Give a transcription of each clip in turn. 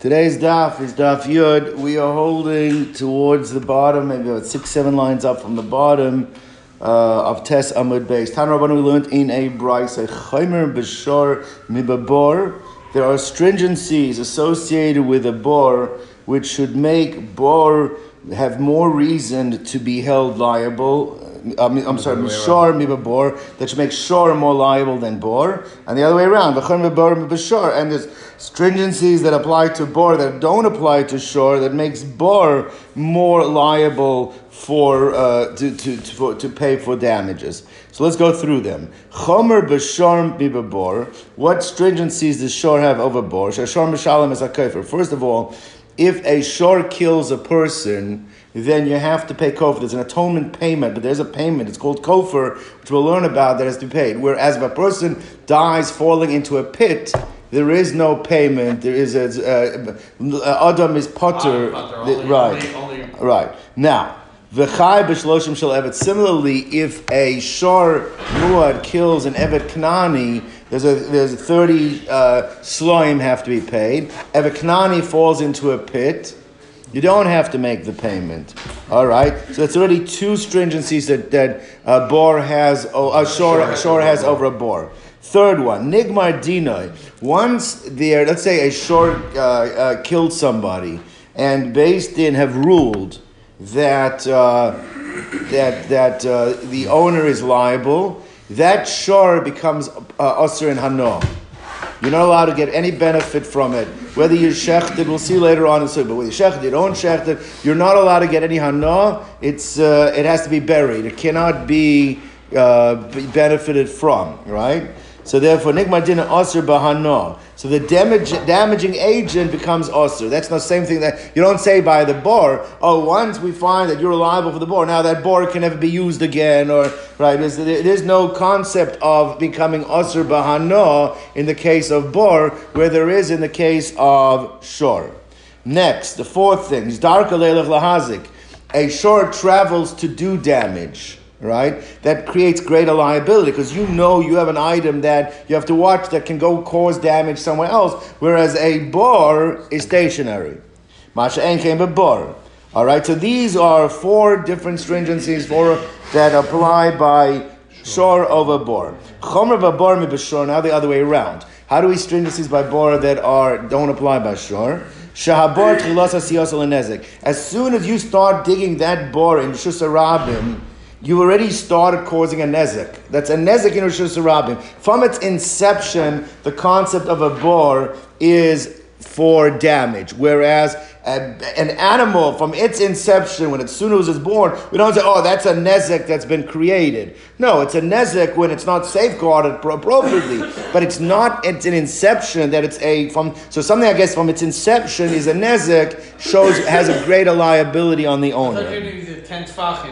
Today's daf is daf yud. We are holding towards the bottom, maybe about six, seven lines up from the bottom uh, of Tes Amud Beis. Tan Rabban we learned in a brayse, Chaimer b'shor mibabor. There are stringencies associated with a bor which should make bor have more reason to be held liable um, I'm sorry, Mishar Mibabor, that should make Shor more liable than Bor, and the other way around, V'chon Mibor Mibashor, and there's stringencies that apply to Bor that don't apply to Shor, that makes Bor more liable for, uh, to, to, to, for, to pay for damages. So let's go through them. Chomer b'shor mibabor. What stringencies does shor have over bor? Shor mishalem is a. First of all, if a shor kills a person, then you have to pay kofar. There's an atonement payment, but there's a payment. It's called kofar, which we'll learn about that has to be paid. Whereas if a person dies falling into a pit, there is no payment. There is a uh, Adam is potter, right? Only, only. Right now. V'chai b'shloshim shel evet. Similarly, if a shor muad kills an evet kanani, there's a there's a thirty uh, sloim have to be paid. Evet kanani falls into a pit. You don't have to make the payment. All right. So it's already two stringencies that that uh, has, oh, a shor, has over a bor. Third one, nigmar dinoi. Once there, let's say a shor uh, uh, killed somebody, and based in have ruled that uh, that that uh, the owner is liable. That shor becomes uh, usher in hano. You're not allowed to get any benefit from it. Whether you're shechted, we'll see later on in but whether you're shechted, you don't shechted, you're not allowed to get any hana. It's, uh, it has to be buried. It cannot be, uh, benefited from, right? So therefore, nigmar dina aser bahana. So the damage, damaging agent becomes aser. That's not the same thing that you don't say by the bor. Oh, once we find that you're liable for the bor, now that bor can never be used again, or right? There's, there's no concept of becoming aser bahana in the case of bor, where there is in the case of shor. Next, the fourth thing is darka lahazik. A shor travels to do damage right? That creates greater liability because you know you have an item that you have to watch that can go cause damage somewhere else, whereas a bar is stationary. Masha came a bar. All right, so these are four different stringencies for that apply by shore over bor. Chomer bar mibashor. Now the other way around. How do we stringencies by bor that are don't apply by shore? Shahabar As soon as you start digging that bor in Shusarabim, you already started causing a nezek. That's a nezek in reshus harabim. From its inception, the concept of a bor is for damage, whereas an animal from its inception, when it soon as it's born, we don't say, oh, that's a nezek that's been created. No, it's a nezek when it's not safeguarded appropriately. but it's not, it's an inception that it's a, from, so something I guess from its inception is a nezek, shows, has a greater liability on the owner.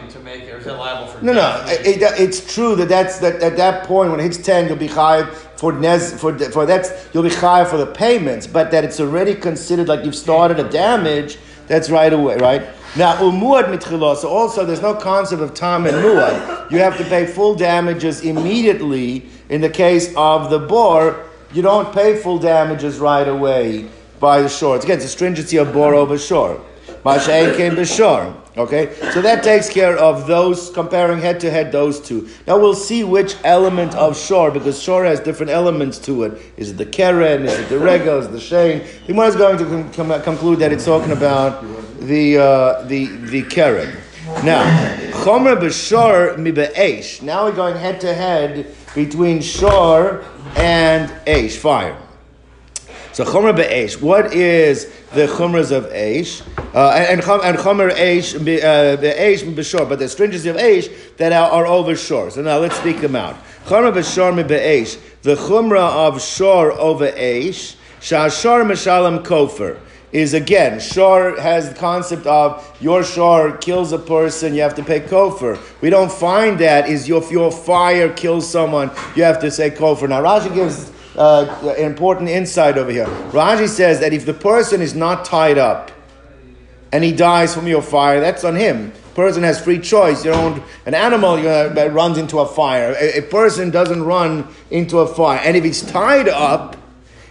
to make it, or is it liable for No, no, it, it, it's true that that's, that at that point, when it hits ten, you'll be high for nez, for, for that's, you'll be high for the payments, but that it's already considered like you've started a damage that's right away, right? Now, umuad mitchilah, so also there's no concept of time and muad. You have to pay full damages immediately. In the case of the bor, you don't pay full damages right away by the shore. It's, again, it's stringency of bor over shore. Masha'en came b'shor. Okay, so that takes care of those comparing head to head those two. Now we'll see which element of shor because shor has different elements to it. Is it the keren? Is it the rega? Is it the shane? The one is going to com- com- conclude that it's talking about the uh, the the keren. Now chomer b'shor mi. Now we're going head to head between shor and esh fire. So chomer be'esh. What is the chumras of esh? Uh, and and chomer esh be'esh b'shor, but the stringency of esh that are, are over shore. So now let's speak them out. Chomer b'shor be'esh. The chumra of shor over esh. Shashar mishalem kofer is again, shor has the concept of your shor kills a person, you have to pay kofar. We don't find that is your, if your fire kills someone, you have to say kofar. Now Rashi gives uh, important insight over here. Rashi says that if the person is not tied up and he dies from your fire, that's on him. Person has free choice. You don't. An animal that runs into a fire. A, a person doesn't run into a fire. And if he's tied up,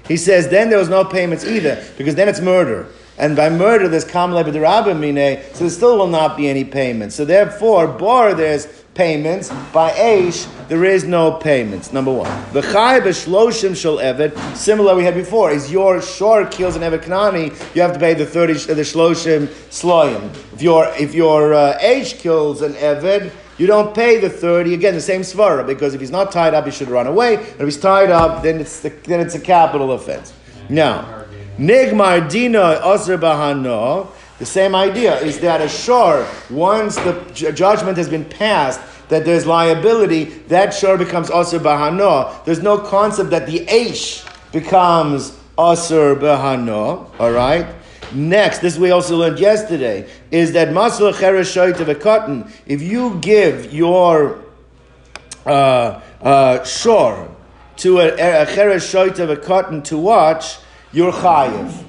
He says then there was no payments either, because then it's murder. And by murder, there's kamle mine, so there still will not be any payments. So therefore, bar there's payments. By Aish, there is no payments. Number one. The Chai b'shloshim shel eved, similar we had before, is your shor kills an eved kanani, you have to pay the 30, the shloshim sloyim. If your, if your uh, kills an eved, you don't pay the 30, again, the same svara, because if he's not tied up, he should run away. And if he's tied up, then it's, the, then it's a capital offense. Now, Nigmar Dina Asr Bahano, the same idea is that a shor, once the judgment has been passed, that there's liability, that shor becomes Asr Bahano. There's no concept that the Aish becomes Asr Bahano, all right? Next, this we also learned yesterday, is that Masla Cheresh of a cotton, if you give your uh, uh, shor to a, a Cheresh of a cotton to watch, you're chayiv.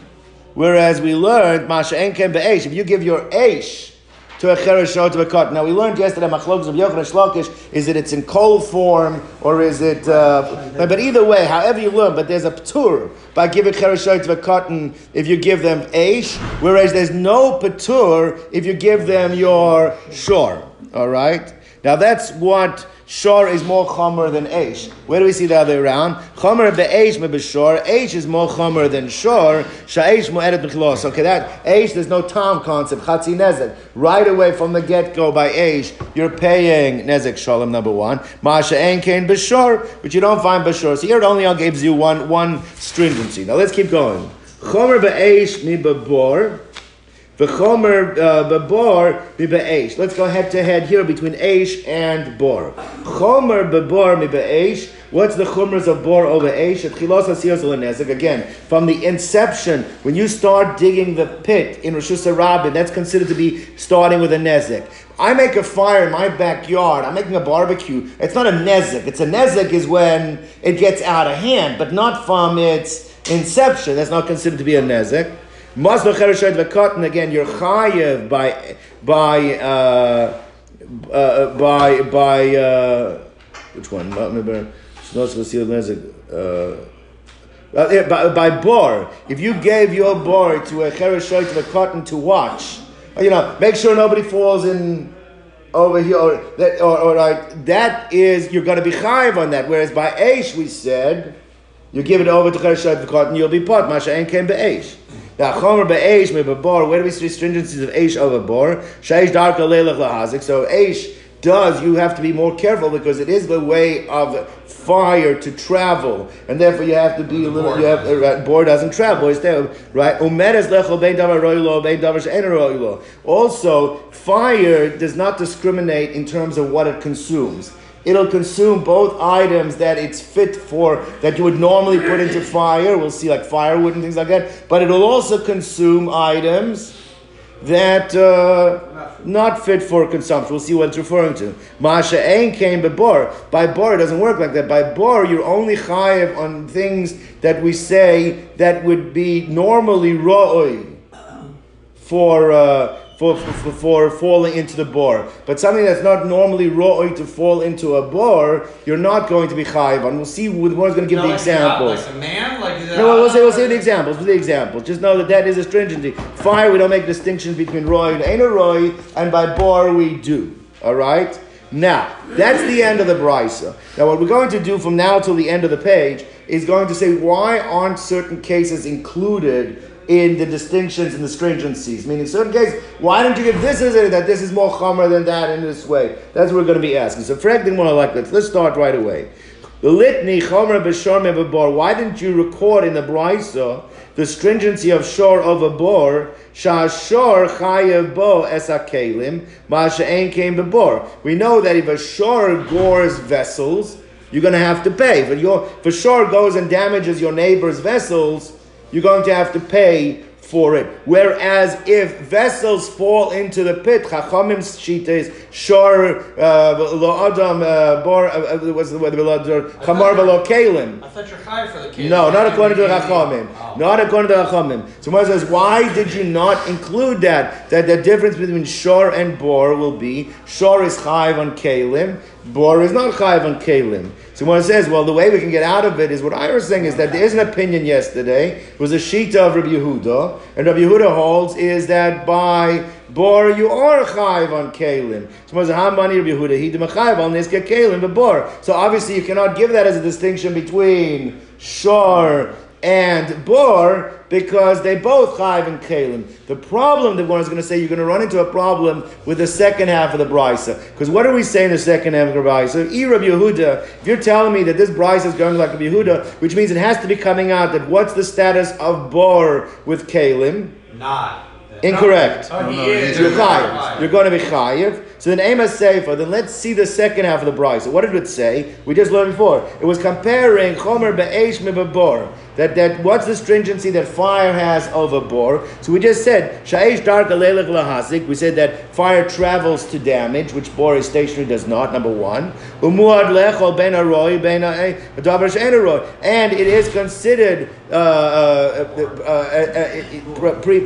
Whereas we learned, Masha Enkem Be'esh, if you give your Eish to a Chereshot to a cut. Now we learned yesterday, Machlokes of Yochanan Shlokish, is that it's in cold form or is it, uh, but either way, however you learn, but there's a Ptur by giving Chereshot to a cotton if you give them Eish, whereas there's no Ptur if you give them your Shor. Alright? Now that's what Shor is more chomer than Eish. Where do we see the other way around? Chomer be'Eish me b'Shor. Eish is more chomer than Shor. Sha'Eish mo'eret b'chilos. Okay, that Eish, there's no time concept. Chatzi nezek. Right away from the get-go by Eish, you're paying nezek shalom number one. Masha ein kain b'Shor, which you don't find b'Shor. So here it only gives you one, one stringency. Now let's keep going. Chomer be'Eish mi b'Bor. V'chomer uh, bebor mibe'esh. Let's go head to head here between Aish and Bor. Chomer bebor mibe'esh. What's the chumras of Bor over Aish? Again, from the inception, when you start digging the pit in reshus harabim, that's considered to be starting with a nezek. I make a fire in my backyard. I'm making a barbecue. It's not a nezek. It's a nezek is when it gets out of hand, but not from its inception. That's not considered to be a nezek. Maslo chereshet v'katan again. You're chayev by by uh, uh, by by uh, which one? Remember, uh, by, by bor. If you gave your bor to a chereshet v'katan to watch, you know, make sure nobody falls in over here, or that, or, or right, that is you're going to be chayiv on that. Whereas by Aish we said you give it over to chereshet v'katan, you'll be pot. Masha ain't came by Aish. Where do we see stringencies of eish over bor? So eish does you have to be more careful because it is the way of fire to travel, and therefore you have to be a little. You have uh, right, bor doesn't travel. There, right? Also, fire does not discriminate in terms of what it consumes it'll consume both items that it's fit for, that you would normally put into fire. We'll see like firewood and things like that. But it'll also consume items that uh, not fit for consumption. We'll see what it's referring to. Masha ain came by bor. By bor, it doesn't work like that. By bor, you're only chayiv on things that we say that would be normally roi for. Uh, for, for, for, falling into the bore. But something that's not normally raw to fall into a bore, you're not going to be chayiv on. We'll see. We're going to give no, the examples. Like a man, like no, we'll say we'll say the examples. We'll the examples. Just know that that is a stringency. Fire, we don't make distinctions between roy and ain't a roy, and by bore we do. All right. Now that's the end of the brisa. Now what we're going to do from now till the end of the page is going to say why aren't certain cases included in the distinctions and the stringencies. Meaning, certain cases, why don't you give this as it that this is more chomer than that in this way? That's what we're going to be asking. So, frankly, more like this. Let's start right away. The litany chomer b'shor bar. Why didn't you record in the brisa the stringency of shor a bor? Shashor chayev bo es akelim masha ein came bebor. We know that if a shor gores vessels, you're going to have to pay. If, your, if a shor goes and damages your neighbor's vessels, you're going to have to pay for it. Whereas if vessels fall into the pit, Chachamim's shita is shor uh, lo adam uh, bar uh, what's the word chamar v'lo kalim. I thought you're high for the kalim. No, not according to the Chachamim. Oh. Not according to the Chachamim. So Moses says, why did you not include that? That the difference between shor and bor will be shor is chayv on kalim bor is not chayiv on kalim. So when it says, well, the way we can get out of it is what I was saying is that there is an opinion yesterday. It was a shita of Rabbi Yehuda, and Rabbi Yehuda holds is that by bor you are chayiv on kalim. So when how many Rabbi Yehuda he chayiv on this kalim but bor. So obviously you cannot give that as a distinction between shor and bor because they both chayv and kalim. The problem that one is going to say you're going to run into a problem with the second half of the brisa. Because what do we say in the second half of the brisa? E Rabbi Yehuda, if you're telling me that this brisa is going like Rabbi Yehuda, which means it has to be coming out that what's the status of bor with kalim? Not. Incorrect. Oh, he no. You're You're chayiv. You're going to be chayiv. So then Amos Sefer, then let's see the second half of the brisa. What did it say? We just learned before. It was comparing chomer be'esh mebabor. That, that what's the stringency that fire has over bor? So we just said shaish dark alelech lahasik. We said that fire travels to damage, which bor is stationary does not. Number one, umuad lechol ben aroi ben and it is considered uh, uh, uh, pre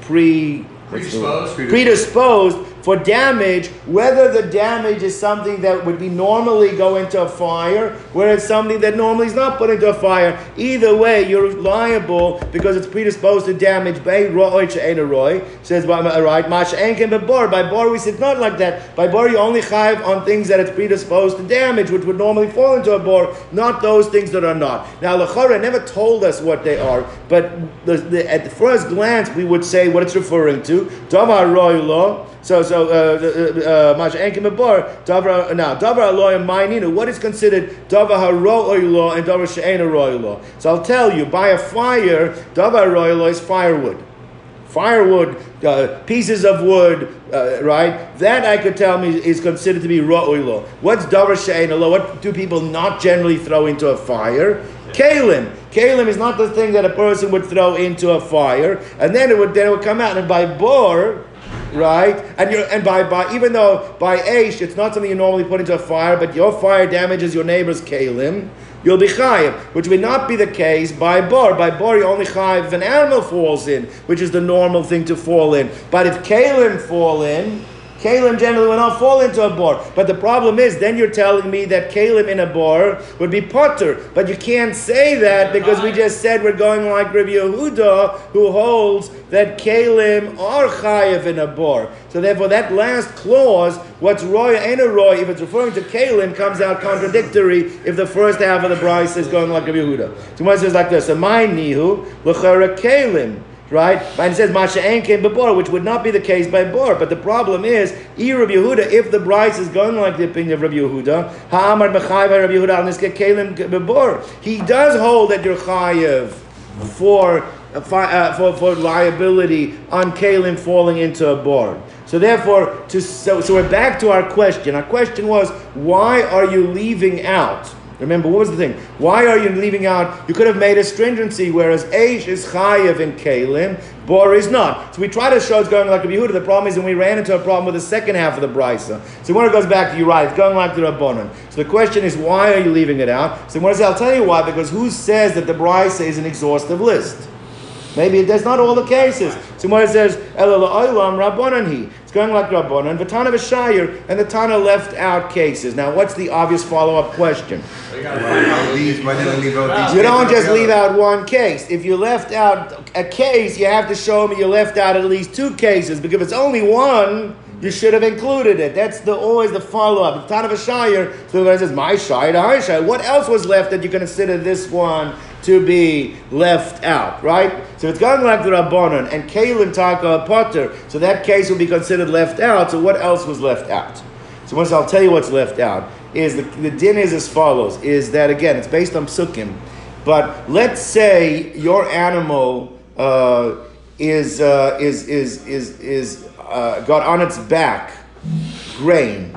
pre word? Predisposed. predisposed for damage, whether the damage is something that would be normally go into a fire, where it's something that normally is not put into a fire. Either way, you're liable because it's predisposed to damage. Says right. By bor we said not like that. By bor you only chayv on things that it's predisposed to damage, which would normally fall into a bor, not those things that are not. Now lechora never told us what they are, but the, the, at the first glance we would say what it's referring to. Davar roy law. So, so, Masha Enkim Abor, Davar, now, Davar Aloy Maininu, what is considered Davar Haro law and Davar She'en law? So I'll tell you, by a fire, Davar law is firewood. Firewood, uh, pieces of wood, uh, right? That I could tell me is considered to be law. What's Davar She'en law? What do people not generally throw into a fire? Kalim. Kalim is not the thing that a person would throw into a fire, and then it would then it would come out. And by bor, right? And you and by, by even though by Aish it's not something you normally put into a fire, but your fire damages your neighbor's kalim, you'll be chayiv, which would not be the case by bor. By bor, you only chayiv if an animal falls in, which is the normal thing to fall in. But if kalim fall in, Kalim generally will not fall into a bor. But the problem is, then you're telling me that Kalim in a bor would be potter. But you can't say that because we just said we're going like Rabbi Yehuda, who holds that Kalim are chayiv in a bor. So therefore, that last clause, what's roy and a roy, if it's referring to Kalim, comes out contradictory if the first half of the bryce is going like Rabbi Yehuda. So one says like this: "So my nihu l'chara Kalim." Right? And it says Masha came before, which would not be the case by Bor. But the problem is, E Rabbi Yehuda, if the bryce is going like the opinion of Rabbi Yehuda, Ha'amar B'chayv Rabbi Yehuda al Niske Kalim Bebor, he does hold that you're chayiv for, uh, for, for liability on Kalim falling into a board. So therefore, to, so, so we're back to our question. Our question was, why are you leaving out Remember, what was the thing? Why are you leaving out? You could have made a stringency, whereas Aish is chayiv in Kalim, Bor is not. So we try to show it's going like a Yehuda. The problem is when we ran into a problem with the second half of the Brisa. So when it goes back to you, right, it's going like the Rabbanon. So the question is, why are you leaving it out? So what does I'll tell you why, because who says that the Brisa is an exhaustive list? Maybe that's not all the cases. So says, Elul Rabbanon he. It's going like Rabbanon. Vatana Vashayir, and the Tana left out cases. Now, what's the obvious follow up question? You don't just leave out one case. If you left out a case, you have to show me you left out at least two cases. Because if it's only one, you should have included it. That's the always the follow up. Tana Vashayir, so the says, My Shire. What else was left that you consider this one to be left out, right? So it's going like the Rabbanon and Kalim Taka Potter, so that case will be considered left out. So what else was left out? So once I'll tell you what's left out is the, the din is as follows: is that again it's based on psukim, but let's say your animal uh, is, uh, is is is is uh, got on its back grain,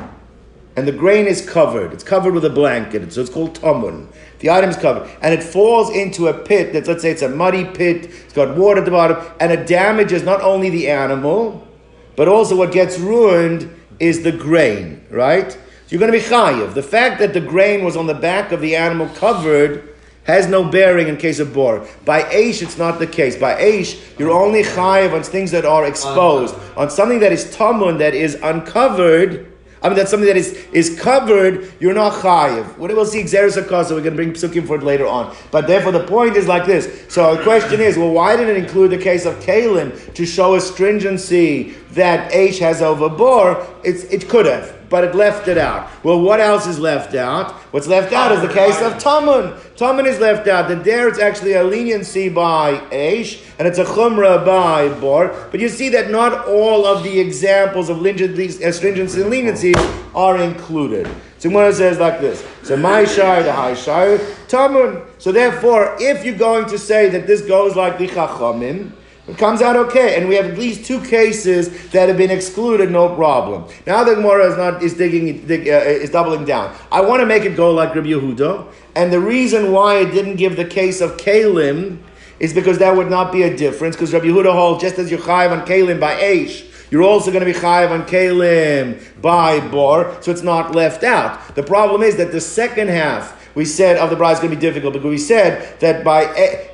and the grain is covered. It's covered with a blanket, so it's called tamun. The item is covered, and it falls into a pit. That let's say it's a muddy pit. It's got water at the bottom, and it damages not only the animal, but also what gets ruined is the grain. Right? So you're going to be chayiv. The fact that the grain was on the back of the animal covered has no bearing in case of bor. By Aish, it's not the case. By Aish, you're only chayiv on things that are exposed. Uh-huh. On something that is tamun, that is uncovered, I mean, that's something that is, is covered, you're not chayiv. We'll see Xeris so we're going to bring psukim for it later on. But therefore, the point is like this. So the question is, well, why did it include the case of Kalim to show a stringency that Aish has over Bor? It's, it could have but it left it out. Well, what else is left out? What's left out is the case of Tamun. Tamun is left out. That there it's actually a leniency by Aish, and it's a Chumrah by Bor. But you see that not all of the examples of stringency and leniency are included. So one says like this. So my shire, the high shire, Tamun. So therefore, if you're going to say that this goes like the Chachamim, it comes out okay, and we have at least two cases that have been excluded, no problem. Now the Gemara is not is digging dig, uh, is doubling down. I want to make it go like Rabbi Yehuda, and the reason why it didn't give the case of Kalim is because that would not be a difference. Because Rabbi Yehuda holds just as you're on Kalim by Aish, you're also going to be chayiv on Kalim by Bor, so it's not left out. The problem is that the second half we said of the bride is going to be difficult because we said that by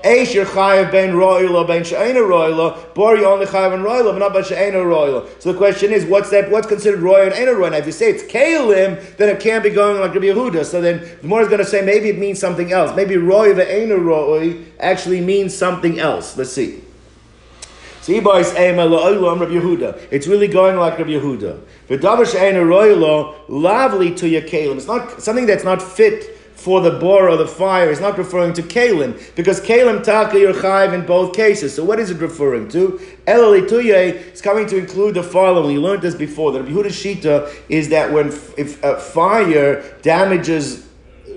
Eish you're chayav ben royla ben she'ena royla, bor you only chayav ben royla, but not by she'ena royla. So the question is, what's that? What's considered royal and ena royla? Now if you say it's kalim, then it can't be going like Rabbi Yehuda. So then the more is going to say maybe it means something else. Maybe roy ena roy actually means something else. Let's see. See, boys. It's really going like Rabbi Yehuda. It's not something that's not fit for the bor or the fire is not referring to kalim because kalim taka your chayiv in both cases. So what is it referring to? Elalituye is coming to include the following. You learned this before. The Yehuda Shita is that when if a fire damages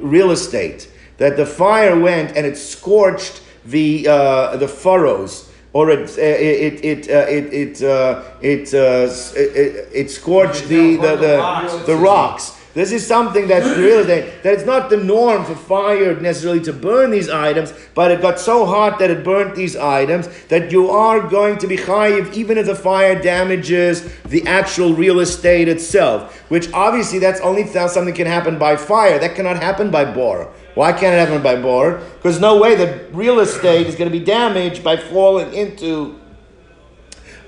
real estate, that the fire went and it scorched the uh, the furrows or it it it uh, it it uh, it, uh, it, it, scorched the the, the, the rocks. This is something that's real that, that it's not the norm for fire necessarily to burn these items, but it got so hot that it burnt these items that you are going to be chayiv even if the fire damages the actual real estate itself. Which obviously that's only something can happen by fire. That cannot happen by bor. Why can't it happen by bor? Because no way that real estate is going to be damaged by falling into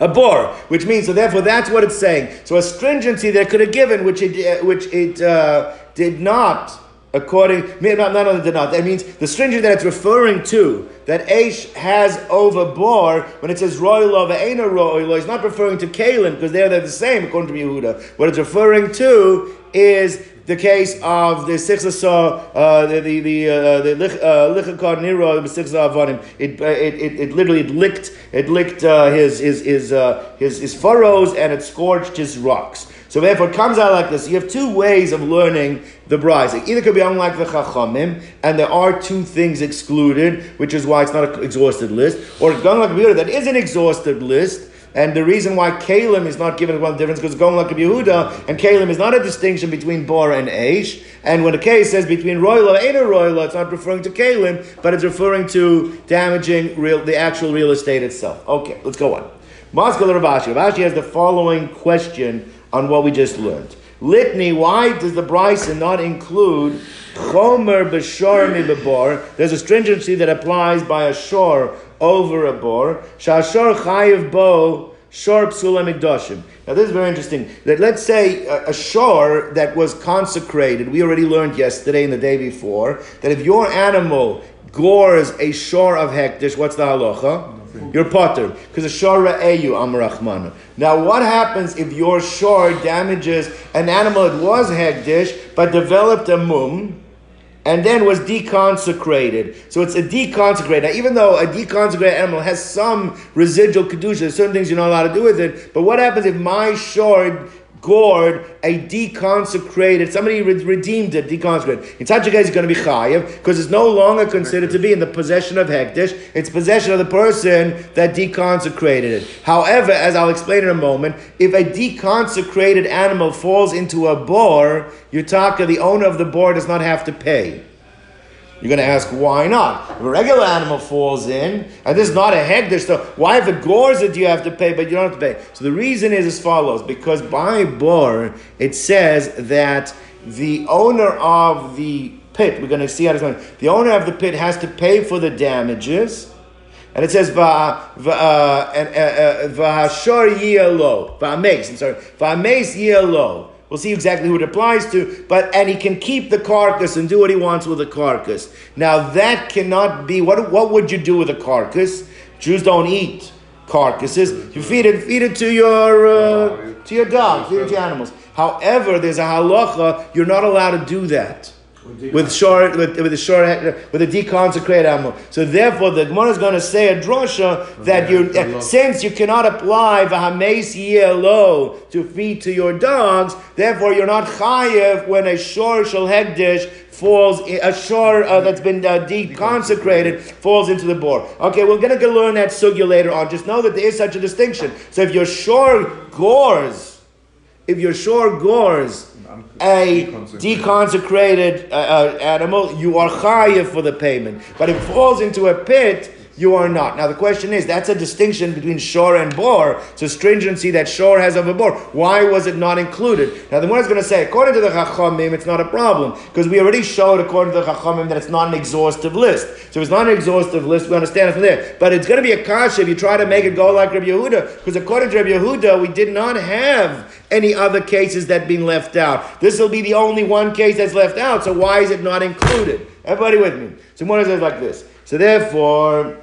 a bor, which means so. Therefore, that's what it's saying. So a stringency that could have given, which it uh, which it uh, did not. According, not, not only did not, that means the stringent that it's referring to, that Aish has over bor, when it says royal over Aina royal, is not referring to Kalim, because they're, they're the same according to Yehuda. What it's referring to is the case of the Sichsa uh, the the the uh, Lichakar Nero the Sichsa Avanim. Uh, it it it literally it licked it licked uh, his his his, uh, his his furrows and it scorched his rocks. So therefore, it comes out like this. You have two ways of learning the bride. It either could be unlike the Chachamim, and there are two things excluded, which is why it's not an exhausted list, or going like a that is an exhausted list, and the reason why Kalim is not given one difference because going like Yehuda, and Kalim is not a distinction between Bor and Aish. And when the case says between Royla and a Royla, it's not referring to Kalim, but it's referring to damaging real, the actual real estate itself. Okay, let's go on. Maskal Rav Ashi. Ravashi has the following question on what we just learned. Litany, why does the Bryson not include Chomer B'Shor Mi There's a stringency that applies by a shore over a bor. Shashor chayiv bo shor psula mikdashim. Now this is very interesting. That let's say a, a shore that was consecrated. We already learned yesterday and the day before that if your animal gores a shore of hektish, what's the halacha? You're potter because a shor eyu amrachmana. Now, what happens if your shor damages an animal that was hektish but developed a mum? and then was deconsecrated. So it's a deconsecrated. Now, even though a deconsecrated animal has some residual kedusha, there's certain things you're not allowed to do with it. But what happens if my short gored a deconsecrated, somebody redeemed it, deconsecrated. In such a case, it's going to be chayiv because it's no longer considered to be in the possession of hektish. It's possession of the person that deconsecrated it. However, as I'll explain in a moment, if a deconsecrated animal falls into a bor, Yutaka, the owner of the bor, does not have to pay. You're going to ask, why not? If a regular animal falls in, and this is not a hegdish, so why if it gores it, you have to pay, but you don't have to pay? So the reason is as follows, because by bor, it says that the owner of the pit, we're going to see how it's going, the owner of the pit has to pay for the damages, and it says va va uh, uh, uh, va'ames. I'm sorry, va'ames yelo We'll see exactly who it applies to, but and he can keep the carcass and do what he wants with the carcass. Now that cannot be what what would you do with a carcass? Jews don't eat carcasses. You feed it feed it to your uh, to your dog, feed it to your animals. However, there's a halacha, you're not allowed to do that with short with, with a short with a deconsecrated animal. So therefore, the Gemara is going to say a drosha that you uh, since you cannot apply v'hameis yelo to feed to your dogs, therefore you're not chayev when a shor shel hegdish falls a shore uh, that's been uh, deconsecrated falls into the bore. Okay, we're going to learn that sugya later on. Just know that there is such a distinction. So if your shore gores, if your shore gores a deconsecrated uh, uh, animal, you are chayiv for the payment. But if it falls into a pit, you are not. Now the question is, that's a distinction between shore and bor. A stringency that shore has over bor. Why was it not included? Now the one is going to say, according to the chachamim, it's not a problem because we already showed, according to the chachamim, that it's not an exhaustive list. So it's not an exhaustive list. We understand it from there. But it's going to be a kasha if you try to make it go like Rabbi Yehuda, because according to Rabbi Yehuda, we did not have any other cases that been left out. This will be the only one case that's left out. So why is it not included? Everybody with me? So one says like this. So therefore.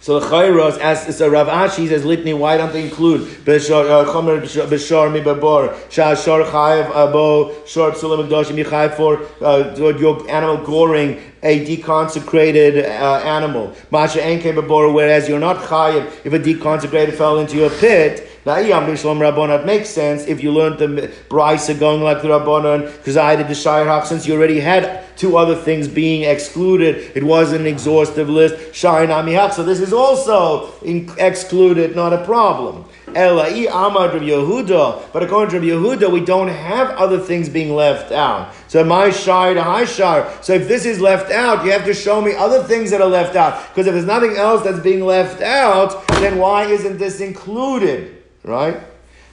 So the chayros, as so Rav Ashi says, litany. Why don't they include uh, chomer b'shar mi b'bor shah shar chayev abo shar psulim You chayev for uh, your animal goring a deconsecrated uh, animal. Masha enke b'bor. Whereas you're not chayev if a deconsecrated fell into your pit. It makes sense if you learned the Brisa going like the Rabbanon, because I did the Shire since you already had two other things being excluded. It was an exhaustive list. Shire Namihak. So this is also in- excluded, not a problem. Elai Amad Rav Yehuda, but according to Yehuda, we don't have other things being left out. So my shire to high shire. So if this is left out, you have to show me other things that are left out. Because if there's nothing else that's being left out, then why isn't this included? Right?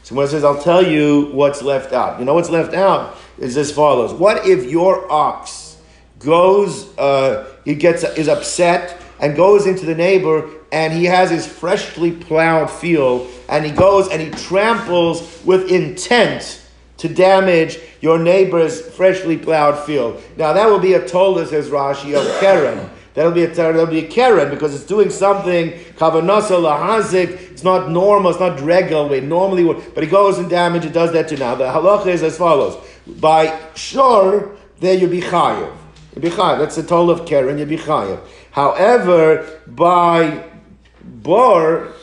So when it says, I'll tell you what's left out. You know what's left out is as follows. What if your ox goes, uh, he gets, is upset and goes into the neighbor and he has his freshly plowed field and he goes and he tramples with intent to damage your neighbor's freshly plowed field. Now that will be a tola, says Rashi, of Keren. That'll be a that'll be a keren because it's doing something kavanasa lahazik. It's not normal. It's not regular way normally. But it goes and damage. It does that too. Now the halacha is as follows: by sure, there you be chayiv. You be chayiv. That's the toll of keren. You be chayiv. However, by bor,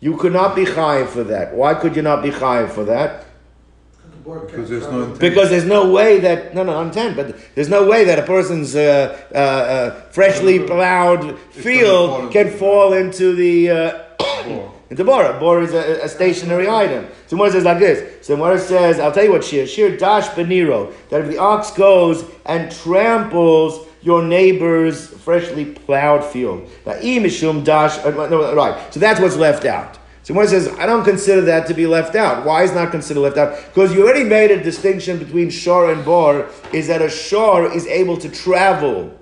you could not be chayiv for that. Why could you not be chayiv for that? Because there's no intent. Because there's no way that no no intent, but there's no way that a person's uh, uh, uh, freshly plowed field can fall into the uh, into bora. Bora is a, a, stationary item. So Mora says like this. So Mora says, I'll tell you what shear. Shear dash beniro. That if the ox goes and tramples your neighbor's freshly plowed field. Now, imishum dash. Uh, no, right. So that's what's left out. So one says, I don't consider that to be left out. Why is not considered left out? Because you already made a distinction between shore and bor, is that a shore is able to travel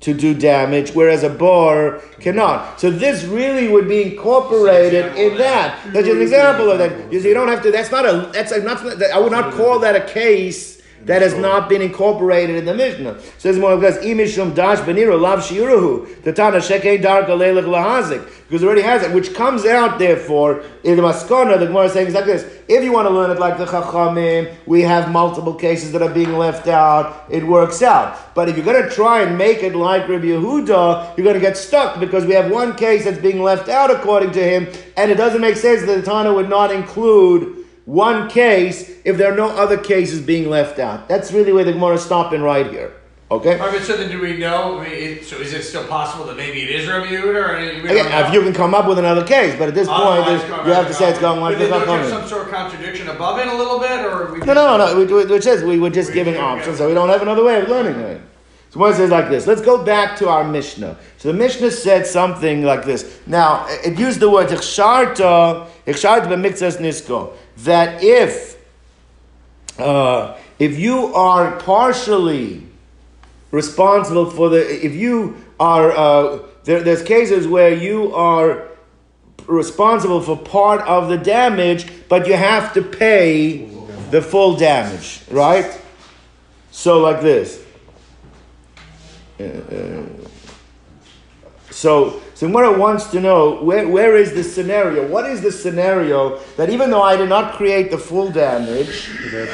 to do damage, whereas a bor cannot. So this really would be incorporated in that. That's an example of that. You, see, you don't have to. That's not a. That's a, not. I would not call that a case that has not been incorporated in the Mishnah. Says more because imishum dash beniro lav shiuruhu the tana shekei darka leilach lahazik because it already has it, which comes out therefore in the maskana. The Gemara is saying is like this: If you want to learn it like the chachamim, we have multiple cases that are being left out. It works out. But if you're going to try and make it like Rabbi Yehuda, you're going to get stuck because we have one case that's being left out according to him, and it doesn't make sense that the Tana would not include one case if there are no other cases being left out. That's really where the Gemara is stopping right here. Okay? All right, so then do we know? I mean, so is it still possible that maybe it is Rabbi Yehuda? Or Again, if you can come up with another case, but at this oh, point, you have to say it's going this. Is there some sort of contradiction above it a little bit, or no, no, no, no. We, which is we were just giving options, so we don't have another way of learning it. So one says like this. Let's go back to our Mishnah. So the Mishnah said something like this. Now it used the word ichsharta, ichsharta b'mitzas nisko that if uh, if you are partially responsible for the if you are uh, there, there's cases where you are responsible for part of the damage, but you have to pay the full damage, right? So like this. Uh, uh, so, so Gemara wants to know where, where is the scenario? What is the scenario that even though I did not create the full damage,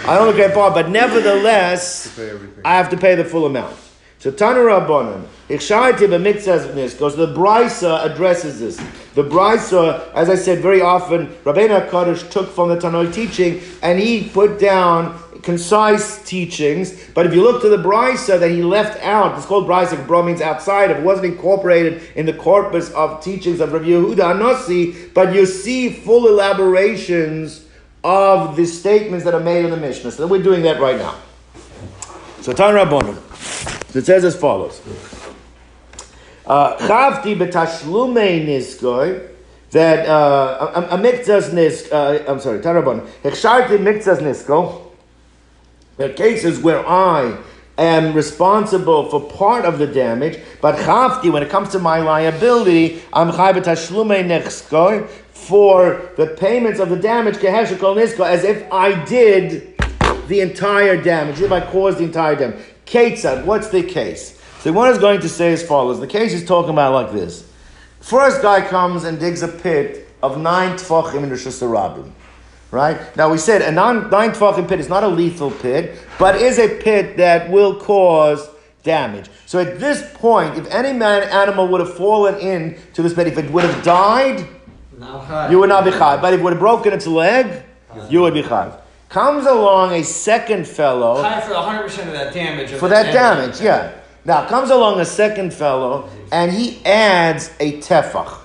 I only get part, but nevertheless, I have to pay the full amount. So Tanu Rabbanon, Ichsharti b'mitzvahs goes. The Brisa addresses this. The Brisa, as I said very often, Rabbeinu Hakadosh took from the Tanoi teaching and he put down concise teachings. But if you look to the Brisa that he left out, it's called Brisa. Bra means outside. It wasn't incorporated in the corpus of teachings of Rabbi Yehuda Anasi. But you see full elaborations of the statements that are made in the Mishnah. So we're doing that right now. So Tan Rabbanon. So it says as follows. Chavti betashlume niskoy that uh, a, a mikzas nisk. Uh, I'm sorry, Tarabon. Hechsharti mikzas nisko. There are cases where I am responsible for part of the damage, but chafti, when it comes to my liability, I'm chai betashlume niskoy for the payments of the damage keheshikol nisko, as if I did the entire damage, if I caused the entire damage. Ketzad, what's the case? So one is going to say as follows. The case is talking about like this. First guy comes and digs a pit of nine tfachim in reshus harabim. Right? Now we said a non, nine tfachim pit is not a lethal pit, but is a pit that will cause damage. So at this point, if any man animal would have fallen into this pit, if it would have died, you would not be chayv. But if it would have broken its leg, you would be chayv. Comes along a second fellow. For 100% of that damage. For that damage, yeah. Now comes along a second fellow and he adds a tefach.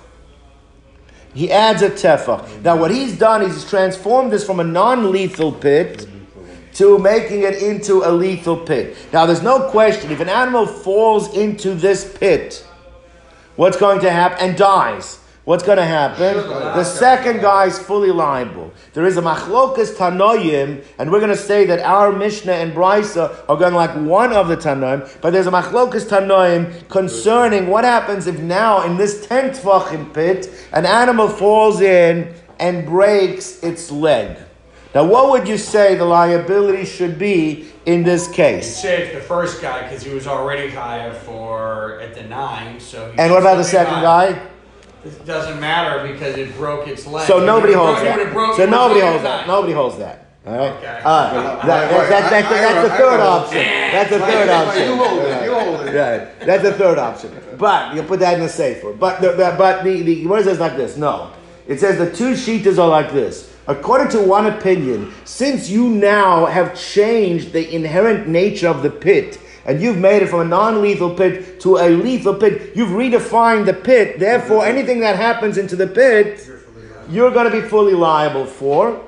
He adds a tefach. Now what he's done is he's transformed this from a non-lethal pit to making it into a lethal pit. Now there's no question if an animal falls into this pit, what's going to happen and dies. What's going to happen? The second guy is fully liable. There is a machlokas tanoyim, and we're going to say that our Mishnah and Brisa are going like one of the tanoim, but there's a machlokas tanoyim concerning what happens if now in this tent tvachim pit an animal falls in and breaks its leg. Now, what would you say the liability should be in this case? You say it's the first guy because he was already high for at the nine. So and what about the second guy? It doesn't matter because it broke its leg. So nobody holds that. So nobody holds that. Nobody holds that. All right. Okay. All right. That, that, that, that's, that's the third option. That's the third option. You hold it. You hold it. Right. That's the third option. But you put that in the safer. But the, the but the the what it says like this? No. It says the two sheetas are like this. According to one opinion, since you now have changed the inherent nature of the pit and you've made it from a non-lethal pit to a lethal pit. You've redefined the pit. Therefore, anything that happens into the pit, you're going to be fully liable for.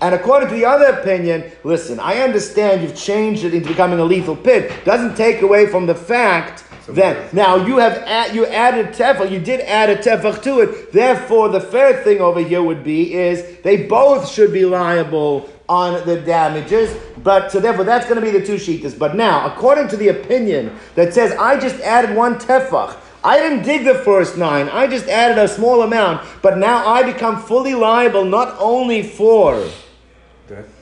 And according to the other opinion, listen, I understand you've changed it into becoming a lethal pit. Doesn't take away from the fact that now you have add, you added tefach, you did add a tefach to it. Therefore, the fair thing over here would be is they both should be liable on the damages. But so therefore, that's going to be the two sheetas. But now, according to the opinion that says I just added one tefach. I didn't dig the first nine. I just added a small amount. But now I become fully liable not only for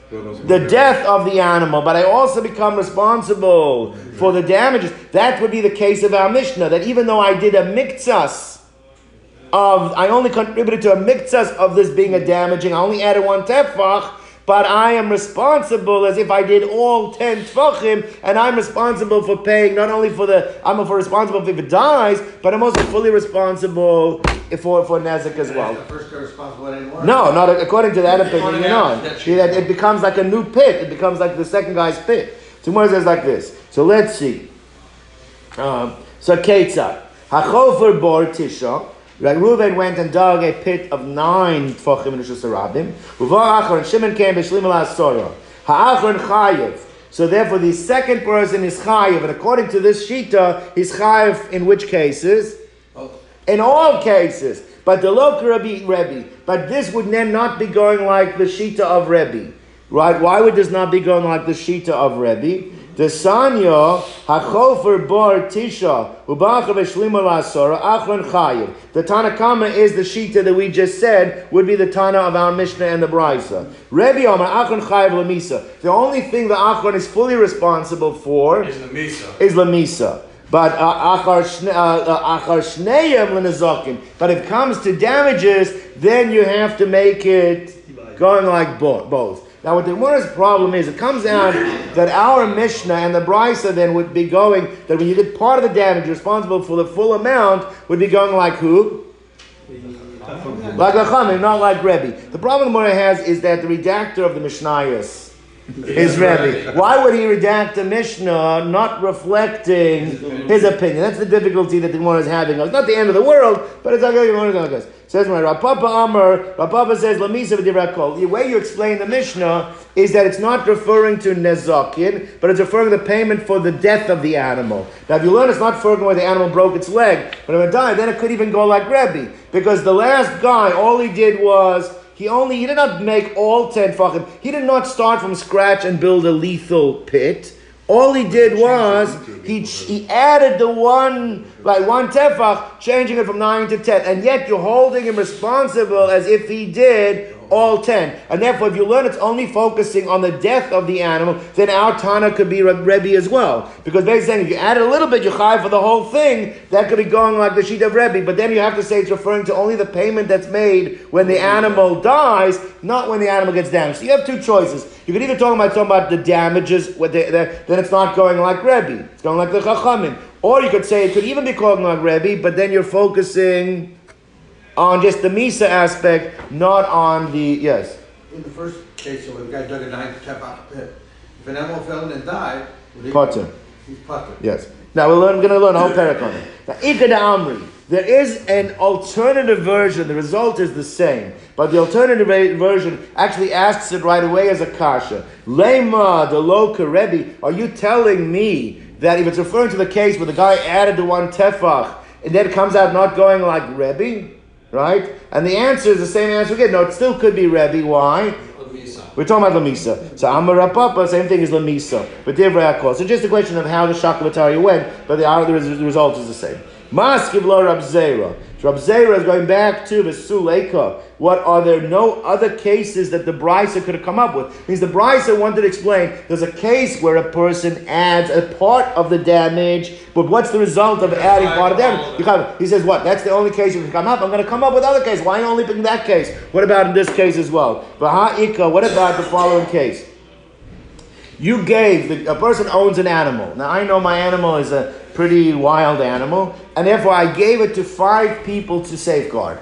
the death of the animal, but I also become responsible for the damages. That would be the case of our Mishnah, that even though I did a miktsas of, I only contributed to a miktsas of this being a damaging, I only added one tefach, but I am responsible as if I did all ten tvachim, and I'm responsible for paying not only for the I'm for responsible if it dies, but I'm also fully responsible for for nezek as well. No, not according to that opinion. Not. It becomes like a new pit. It becomes like the second guy's pit. So Gemara says like this. So let's see. Um, so Ketzah, Hachofer Bor Tisha. Right, Reuven went and dug a pit of nine tfachim in Hashanah. Uvar Achron, Shimon came b'shlim al Asora. Ha'achron chayev. So therefore, the second person is chayev, and according to this shita, he's chayev in which cases? In all cases. But the local Rabbi, Rebbe. But this would then not be going like the shita of Rebbe. Right? Why would this not be going like the shita of Rebbe? The Sanya Hachofer Bar Tisha Ubacha Beshlima Lasora Achron Chayiv. The Tanakama is the Shita that we just said would be the Tana of our Mishnah and the Brisa. Rebbe Omar Achron Chayiv Lamisa. The only thing the Achron is fully responsible for Is the Misa. is Lamisa. But uh, uh, uh, lenazokim. But if it comes to damages, then you have to make it going like both. Now, what the Gemara's problem is, it comes out that our Mishnah and the Brisa then would be going that when you did part of the damage, responsible for the full amount, would be going like who? Like Lachamim, not like Rebbe. The problem the Gemara has is that the redactor of the Mishnayos is Rebbe. Why would he redact a Mishnah not reflecting his opinion? That's the difficulty that the one is having. It's not the end of the world, but it's Gemara is like this. Says my Rav Papa Amar, Rav Papa says Lamisa v'divrakol. The way you explain the Mishnah is that it's not referring to nezakin, but it's referring to the payment for the death of the animal. Now, if you learn it's not referring where the animal broke its leg, but if it died, then it could even go like Rebbe, because the last guy, all he did was he only he did not make all ten fachim. He did not start from scratch and build a lethal pit. All he did was he, he added the one like one tefach, changing it from nine to ten, and yet you're holding him responsible as if he did all ten. And therefore, if you learn it's only focusing on the death of the animal, then our Tana could be Reb- Rebbe as well. Because basically saying if you add a little bit, you're high for the whole thing, that could be going like the sheet of Rebbe. But then you have to say it's referring to only the payment that's made when the animal dies, not when the animal gets damaged. So you have two choices. You could either talk about talking about the damages, what they, they- then it's not going like Rebbe. It's going like the Chachamim. Or you could say it could even be called like Rebbe, but then you're focusing on just the Misa aspect, not on the yes. In the first case, where the guy dug a nine tefach pit, if an animal fell in and died, would he- Potter. He's potter. Yes. Now we're learn, going to learn a whole parak on it. Now, Ikad Amri. There is an alternative version. The result is the same, but the alternative version actually asks it right away as a kasha. Lema the loka Rebbe. Are you telling me that if it's referring to the case where the guy added the one tefach and then it comes out not going like Rebbe, right? And the answer is the same answer again. No, it still could be Rebbe. Why? We're talking about Lamisa. So Amar Rav Papa, same thing as Lamisa. But Divrei Akol. So just a question of how the Shakavatari went, but the, the, the result is the same. Maskiv lo Rab Zera. So Rab Zera is going back to the Suleka. What are there no other cases that the Brisa could have come up with? Means the Brisa wanted to explain there's a case where a person adds a part of the damage, but what's the result of adding part of damage? He says, what? That's the only case you can come up. I'm going to come up with other cases. Why only picking that case? What about in this case as well? Baha'ika, what about the following case? You gave, the, a person owns an animal. Now I know my animal is a pretty wild animal, and therefore I gave it to five people to safeguard.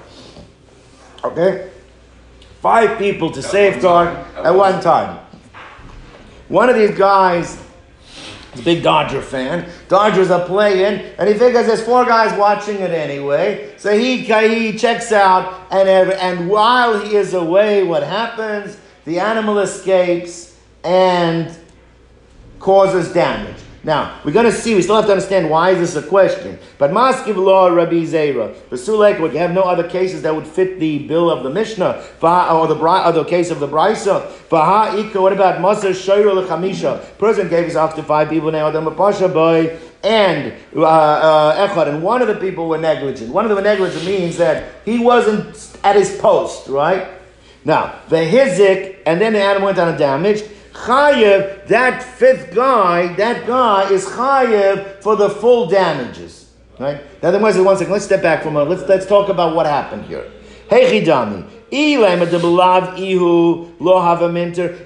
Okay? Five people to safeguard at one time. One of these guys is a big Dodger fan. Dodgers are playing, and he figures there's four guys watching it anyway. So he, he checks out, and, and while he is away, what happens? The animal escapes and causes damage. Now, we're going to see, we still have to understand why is this a question. But Maskiv law Rabbi Zera. Basulek would have no other cases that would fit the bill of the Mishnah, or the, or the case of the Brisa. Vaha Ika, what about Maser Shoyr Lechamisha? Person gave his ox to five people, now them a Pasha boy, and uh, uh, Echad, and one of the people were negligent. One of them were negligent means that he wasn't at his post, right? Now, the Hizik, and then the animal went on a damage. Chayev, that fifth guy, that guy is Chayev for the full damages. Right? Now, then, one second, let's step back for a moment. Let's, let's talk about what happened here. Hey, Chidami. If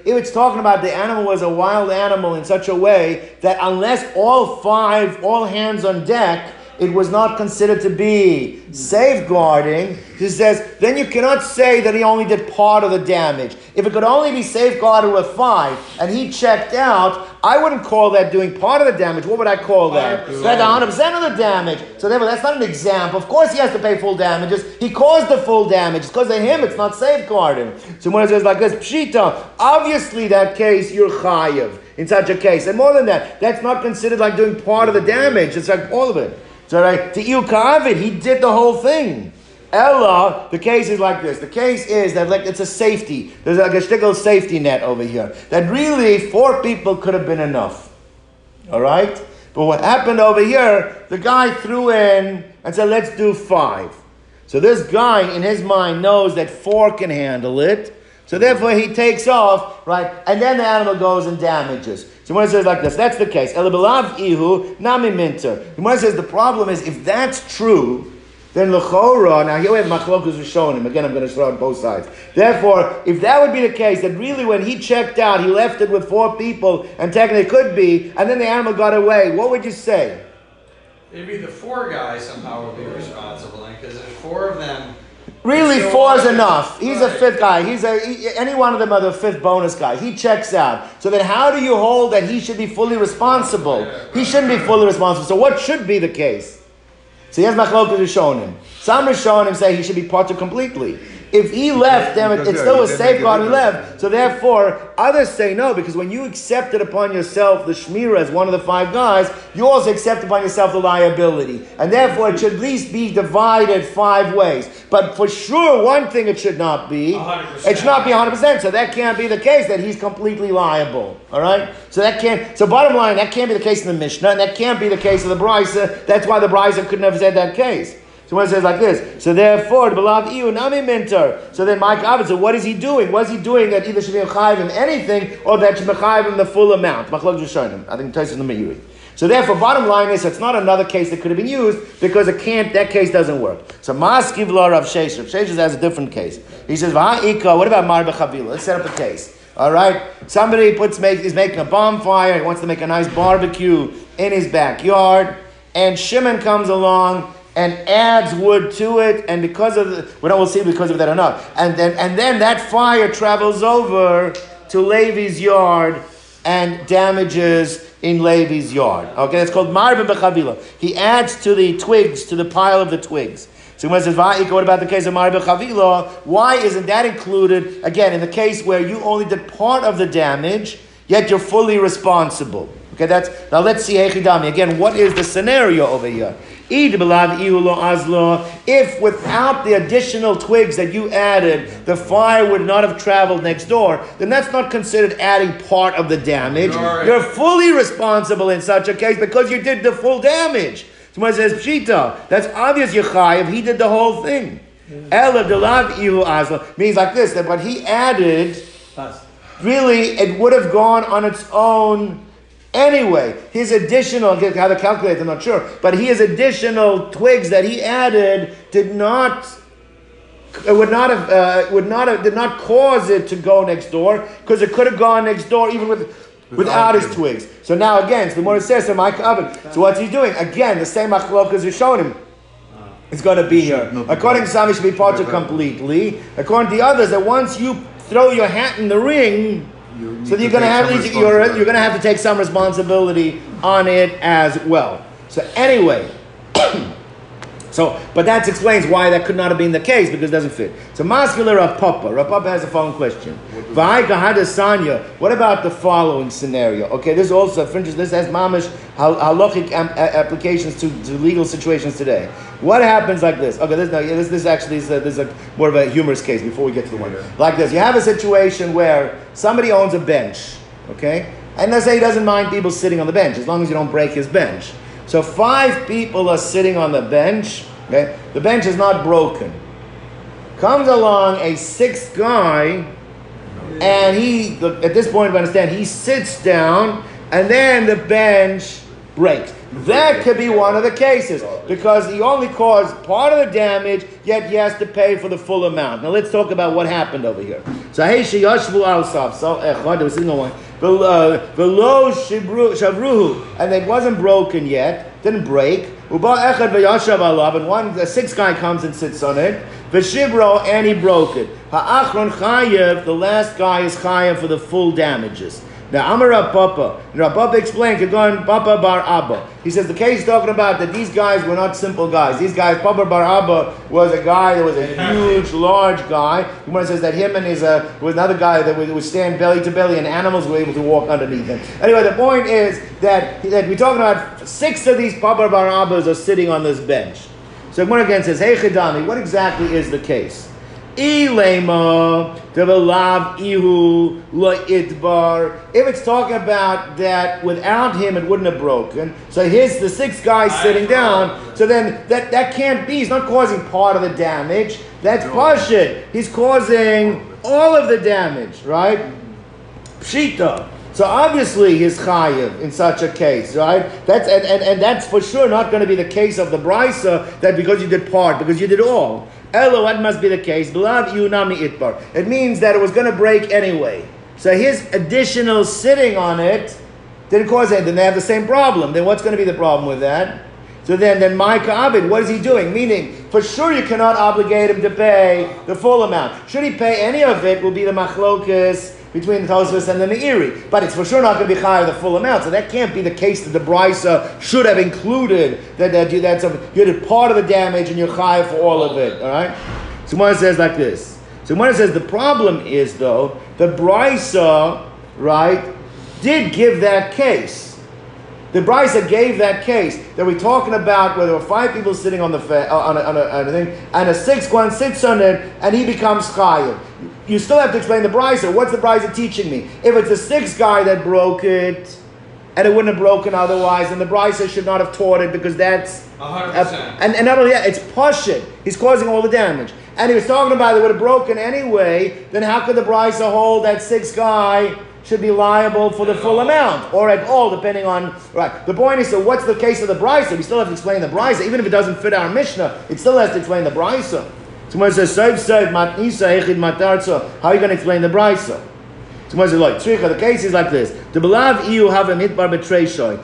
it's talking about the animal was a wild animal in such a way that unless all five, all hands on deck, it was not considered to be safeguarding. He says, then you cannot say that he only did part of the damage. If it could only be safeguarded with five and he checked out, I wouldn't call that doing part of the damage. What would I call that? That's 100% of the damage. So therefore, that's not an example. Of course, he has to pay full damages. He caused the full damage. It's because of him. It's not safeguarding. So when it says like this, pshita, obviously that case you're chayiv in such a case, and more than that, that's not considered like doing part of the damage. It's like all of it. So right, to Il he did the whole thing. Ella, the case is like this. The case is that like it's a safety. There's like a shtickle safety net over here. That really four people could have been enough. All right? But what happened over here, the guy threw in and said, let's do five. So this guy, in his mind, knows that four can handle it. So therefore, he takes off, right? And then the animal goes and damages. So it says like this, that's the case. Elabelav ihu nami minter. It says the problem is, if that's true, then lechora. Now here we have machlokus him. Again, I'm going to throw on both sides. Therefore, if that would be the case, that really when he checked out, he left it with four people, and technically it could be, and then the animal got away. What would you say? Maybe the four guys somehow would be responsible, because there's four of them. Really, four is enough. He's a fifth guy. He's a he- any one of them are the fifth bonus guy. He checks out. So then, how do you hold that he should be fully responsible? He shouldn't be fully responsible. So what should be the case? So he has machlokas Rishonim. Some Rishonim say he should be parted completely. If he left, then it, it still was safeguard he left. So therefore, others say no, because when you accepted upon yourself the Shmira as one of the five guys, you also accept upon yourself the liability. And therefore, it should at least be divided five ways. But for sure, one thing it should not be. 100%. It should not be 100%. So that can't be the case that he's completely liable. All right? So that can't. So bottom line, that can't be the case in the Mishnah, and that can't be the case of the Brisa. That's why the Brisa couldn't have said that case. So it says like this, so therefore, the beloved iu nami minter. So then Mike Abed, so what is he doing? What is he doing that either should be him anything or that should be chayiv him the full amount? Machlok Rishonim. I think Tyson the Meiri. So therefore, bottom line is it's not another case that could have been used because it can't. That case doesn't work. So Maskiv Law Rav Sheshes. Rav Sheshes has a different case. He says, "Va'ika." What about Mar? Let's set up a case. All right, somebody puts make is making a bonfire. He wants to make a nice barbecue in his backyard, and Shimon comes along and adds wood to it, and because of the, we don't see because of that or not, and then and then that fire travels over to Levi's yard and damages in Levi's yard. Okay, that's called marba bechavila. He adds to the twigs to the pile of the twigs. So when says what about the case of marba bechavila? Why isn't that included again in the case where you only did part of the damage, yet you're fully responsible? Okay, that's now let's see. Again, what is the scenario over here? Id belav ihu lo azlo. If without the additional twigs that you added, the fire would not have traveled next door, then that's not considered adding part of the damage. Right. You're fully responsible in such a case because you did the full damage. So when it says pshita, that's obvious Yechayev, he did the whole thing. Ela delav ihu azlo means like this, that what he added really it would have gone on its own anyway. His additional, have to calculate, I'm not sure, but his additional twigs that he added did not. It would not have, uh, would not have, did not cause it to go next door because it could have gone next door even with, without his twigs. So now again, so the more it says, so Mike oven. So what's he doing? Again, the same achlokas you're showing him. It's going to be here. According to some, it should be part of completely. According to the others, that once you throw your hat in the ring, so you're going to have you're, you're going to have to take some responsibility on it as well. So anyway, so but that explains why that could not have been the case because it doesn't fit. So muscular Rav Papa. Rav Papa has a following question. What about the following scenario? Okay, this also fringes. This has mamish hal- halachic applications to, to legal situations today. What happens like this? Okay, this, no, yeah, this, this actually is a, this is a, more of a humorous case before we get to the one. Like this, you have a situation where somebody owns a bench, okay, and let's say he doesn't mind people sitting on the bench as long as you don't break his bench. So five people are sitting on the bench. Okay, the bench is not broken. Comes along a sixth guy, and he at this point, we understand he sits down, and then the bench breaks. That could be one of the cases because he only caused part of the damage, yet he has to pay for the full amount. Now let's talk about what happened over here. So hey, sheyashvu al. So echad, was no one. Below uh, shavruhu, and it wasn't broken yet, didn't break. Uba echad v'yashav alav, and one, the sixth guy comes and sits on it. V'shibro, and he broke it. Ha'achron chayev, the last guy is chayev for the full damages. Now, Amar Rav Papa, and Papa explained, Kagon Papa Bar Abba. He says the case is talking about that these guys were not simple guys. These guys, Papa Bar Abba was a guy that was a huge, large guy. One says that him and his uh, was another guy that would, would stand belly to belly, and animals were able to walk underneath him. Anyway, the point is that, that we're talking about six of these Papa Bar Abbas are sitting on this bench. So one again says, Hey Chidami, what exactly is the case? Ilema develav ihu lo itbar. If it's talking about that without him it wouldn't have broken. So here's the sixth guy sitting down. So then that, that can't be. He's not causing part of the damage. That's Pashit. He's causing all of the damage, right? Pshita. So obviously he's chayiv in such a case, right? That's and, and, and that's for sure not going to be the case of the brisa that because you did part, because you did all. Elo, what must be the case? Belav yunami itbar. It means that it was going to break anyway. So his additional sitting on it didn't cause it. Then they have the same problem. Then what's going to be the problem with that? So then, then Micah Abid, what is he doing? Meaning, for sure you cannot obligate him to pay the full amount. Should he pay any of it, will be the machlokas between the Tosfos and the Meiri. But it's for sure not going to be higher the full amount. So that can't be the case that the Brisa should have included that, that you, that's a, you did part of the damage and you're high for all of it. All right. So one says like this. So one says the problem is though the Brisa right did give that case. The Brisa gave that case that we're talking about where there were five people sitting on the uh, on, a, on, a, on a thing, and a sixth one sits on it, and he becomes chayiv. You still have to explain the Brisa. What's the Brisa teaching me? If it's a sixth guy that broke it, and it wouldn't have broken otherwise, and the Brisa should not have taught it because that's. 100%. and, and not only that, it's Pashit. He's causing all the damage. And he was talking about it would have broken anyway, then how could the Brisa hold that sixth guy should be liable for the full amount, or at all, depending on right. The point is, so what's the case of the brisa? We still have to explain the brisa, even if it doesn't fit our mishnah. It still has to explain the brisa. Someone says, "Save, save, matnisa, echid, matarza." How are you going to explain the brisa? Someone says, "Like tzricha." The case is like this: the belav iu have a mitbar betreshoy.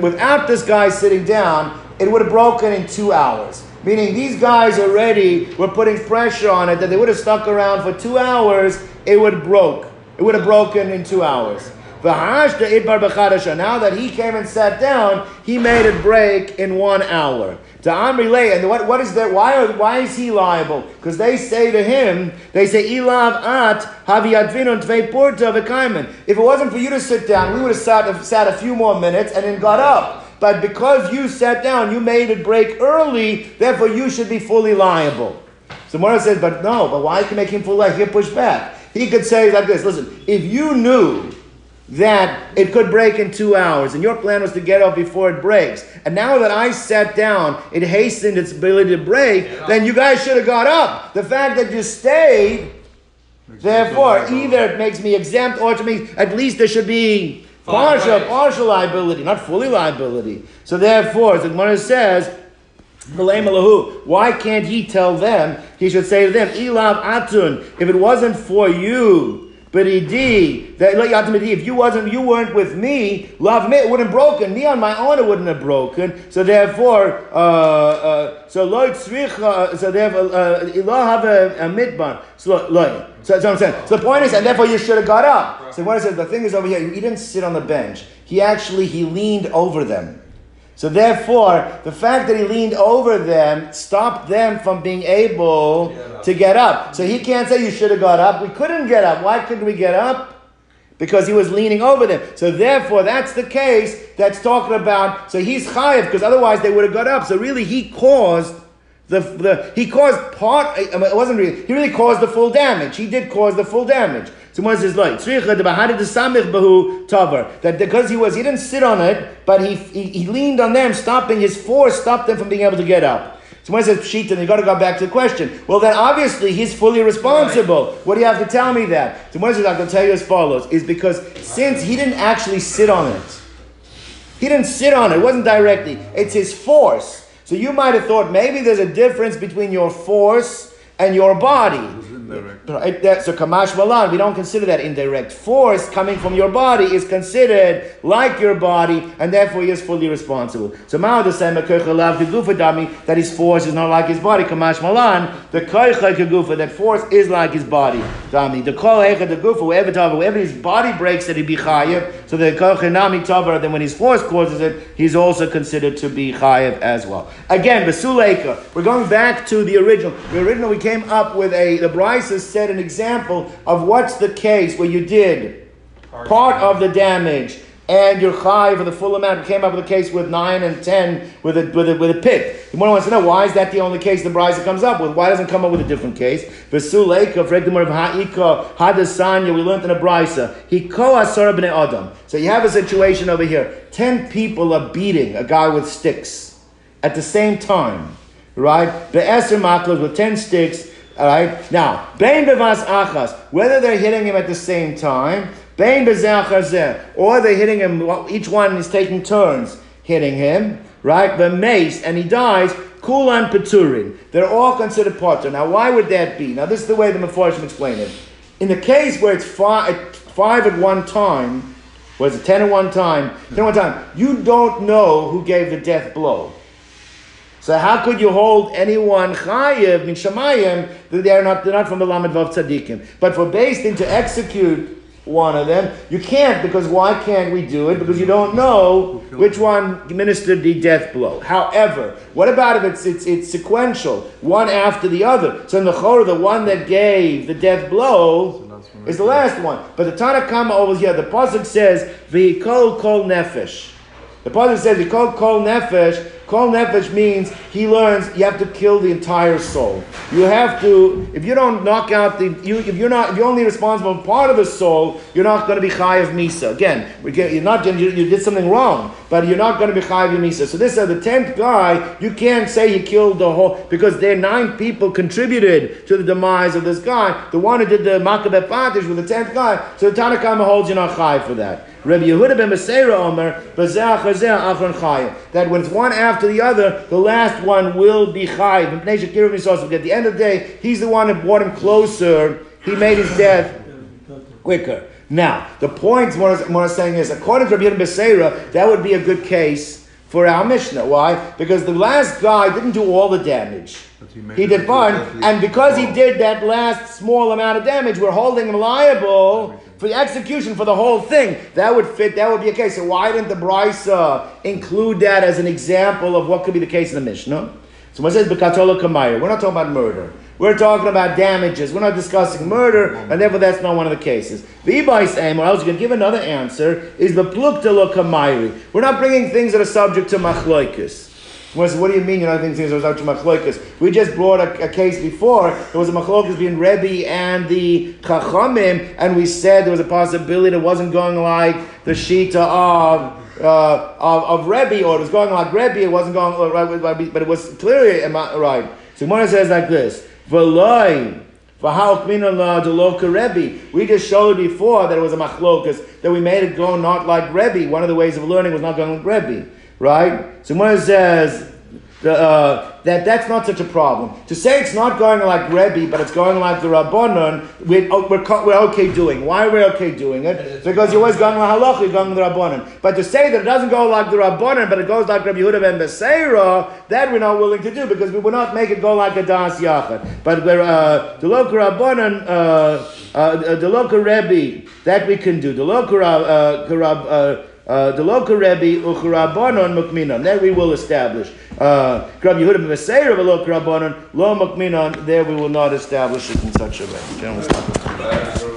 Without this guy sitting down, it would have broken in two hours. Meaning these guys already were putting pressure on it that they would have stuck around for two hours. It would broke. It would have broken in two hours. Now that he came and sat down, he made it break in one hour. To Amri and what, what is that? Why, are, why is he liable? Because they say to him, they say, Ilav at tvei porta v'kaimen. If it wasn't for you to sit down, we would have sat, sat a few more minutes and then got up. But because you sat down, you made it break early, therefore you should be fully liable. So Mora says, but no, but why can make him fully liable? He can push back. He could say like this, listen, if you knew that it could break in two hours, and your plan was to get up before it breaks. And now that I sat down, it hastened its ability to break, then you guys should have got up. The fact that you stayed, therefore, either it makes me exempt or to me, at least there should be partial, partial liability, not fully liability. So therefore, as the Gemara says, why can't he tell them? He should say to them, Ilav Atun, if it wasn't for you, but that if you wasn't, you weren't with me, love me, it wouldn't have broken. Me on my own, it wouldn't have broken. So therefore, uh, uh, so Lord Tzricha, so therefore, uh, have a, mitban. So, loy. So that's what I'm saying. So the point is, and therefore you should have got up. So what I said, the thing is over here, he didn't sit on the bench. He actually, he leaned over them. So therefore, the fact that he leaned over them stopped them from being able get to get up. So he can't say you should have got up. We couldn't get up. Why couldn't we get up? Because he was leaning over them. So therefore, that's the case that's talking about. So he's chayiv because otherwise they would have got up. So really, he caused the, the he caused part. It wasn't really. He really caused the full damage. He did cause the full damage. So one says like that because he was he didn't sit on it, but he, he, he leaned on them, stopping his force stopped them from being able to get up. So one says pshita, and you got to go back to the question. Well, then obviously he's fully responsible. Right. What do you have to tell me that? So one says I'm going to tell you as follows: is because since he didn't actually sit on it, he didn't sit on it. It wasn't directly. It's his force. So you might have thought maybe there's a difference between your force and your body. Indirect. So kamash malan, we don't consider that indirect. Force coming from your body is considered like your body, and therefore he is fully responsible. So ma'od the same dami that his force is not like his body. Kamash malan, the koicha kegufa that force is like his body. Dami the kol the gufa whoever tavar whoever his body breaks that he be chayiv. So the koicha nami tavar then when his force causes it, he's also considered to be chayiv as well. Again, besuleka. We're going back to the original. The original we came up with a the bride has set an example of what's the case where you did part of the damage, and you're high for the full amount. We came up with a case with nine and ten with a with a, with a pit. The one wants to know why is that the only case the brisa comes up with? Why doesn't it come up with a different case? Vesuleka, Fredimur of Ha'ika, Hadasanya, we learned in a brisa. He koa b'nei adam. So you have a situation over here. Ten people are beating a guy with sticks at the same time, right? Be'eser maklos with ten sticks. All right. Now, bein bevas achas, whether they're hitting him at the same time, bein or they're hitting him. Each one is taking turns hitting him, right? The mace, and he dies. Kulan peturin. They're all considered potter. Now, why would that be? Now, this is the way the Mefarshim explain it. In the case where it's five, five at one time, was it ten at one time? Ten at one time. You don't know who gave the death blow. So how could you hold anyone chayiv min shamayim that they're not they're not from the lamed vav tzaddikim? But for based to execute one of them, you can't because why can't we do it? Because you don't know which one administered the death blow. However, what about if it's it's, it's sequential, one after the other? So in the chorah, the one that gave the death blow is the last one. But the Tanakama over here, the pasuk says v'yikol kol nefesh. The pasuk says v'yikol kol nefesh. Kol nefesh means he learns you have to kill the entire soul. You have to, if you don't knock out the, you, if you're not, if you're only responsible for part of the soul, you're not going to be chayiv misa. Again, you're not, you, you did something wrong, but you're not going to be chayiv misa. So this is the tenth guy. You can't say he killed the whole because there nine people contributed to the demise of this guy. The one who did the makabeh patish with the tenth guy. So the Tanakama holds you not chayiv for that. Rabbi Yehuda ben Beseira Omer, that when it's one after the other, the last one will be chayiv. At the end of the day, he's the one that brought him closer. He made his death quicker. Now, the point what I'm saying is, according to Rabbi Yehuda Beseira, that would be a good case for our Mishnah. Why? Because the last guy didn't do all the damage. He did fine, and because he did that last small amount of damage, we're holding him liable for the execution for the whole thing. That would fit, that would be a case. So why didn't the Brisa uh, include that as an example of what could be the case in the Mishnah? So what says Bekatola Kamayr? We're not talking about murder. We're talking about damages. We're not discussing murder, and therefore that's not one of the cases. V'ibay saying, or else you can give another answer, is the plukta. We're not bringing things that are subject to machloikus. What do you mean you're not thinking things are to machlokas? We just brought a, a, case before. There was a machlokas between Rebbe and the Chachamim, and we said there was a possibility it wasn't going like the Shita of. Uh, of, of Rebbe, or it was going like Rebbe, it wasn't going right, but it was clearly right. So Gemara says like this: we just showed before that it was a machlokas, that we made it go not like Rebbe. One of the ways of learning was not going like Rebbe right? So says uh, that that's not such a problem. To say it's not going like Rebbe, but it's going like the Rabbanon, we're, oh, we're, we're okay doing. Why are we okay doing it? Because you're always going like Halach, you're going like the Rabbanon. But to say that it doesn't go like the Rabbanon, but it goes like Rabbi Yehuda ben Beseira, that we're not willing to do because we will not make it go like a Das Yachad. But we're, uh, the local Rabbanon, uh, uh, the local Rebbe, that we can do. The local uh, uh, uh, the local Rebbe uchurabanon mukminon. There we will establish. Uh, Rabbi Yehuda b'Meseir of a local rabbanon lo mukminon. There we will not establish it in such a way.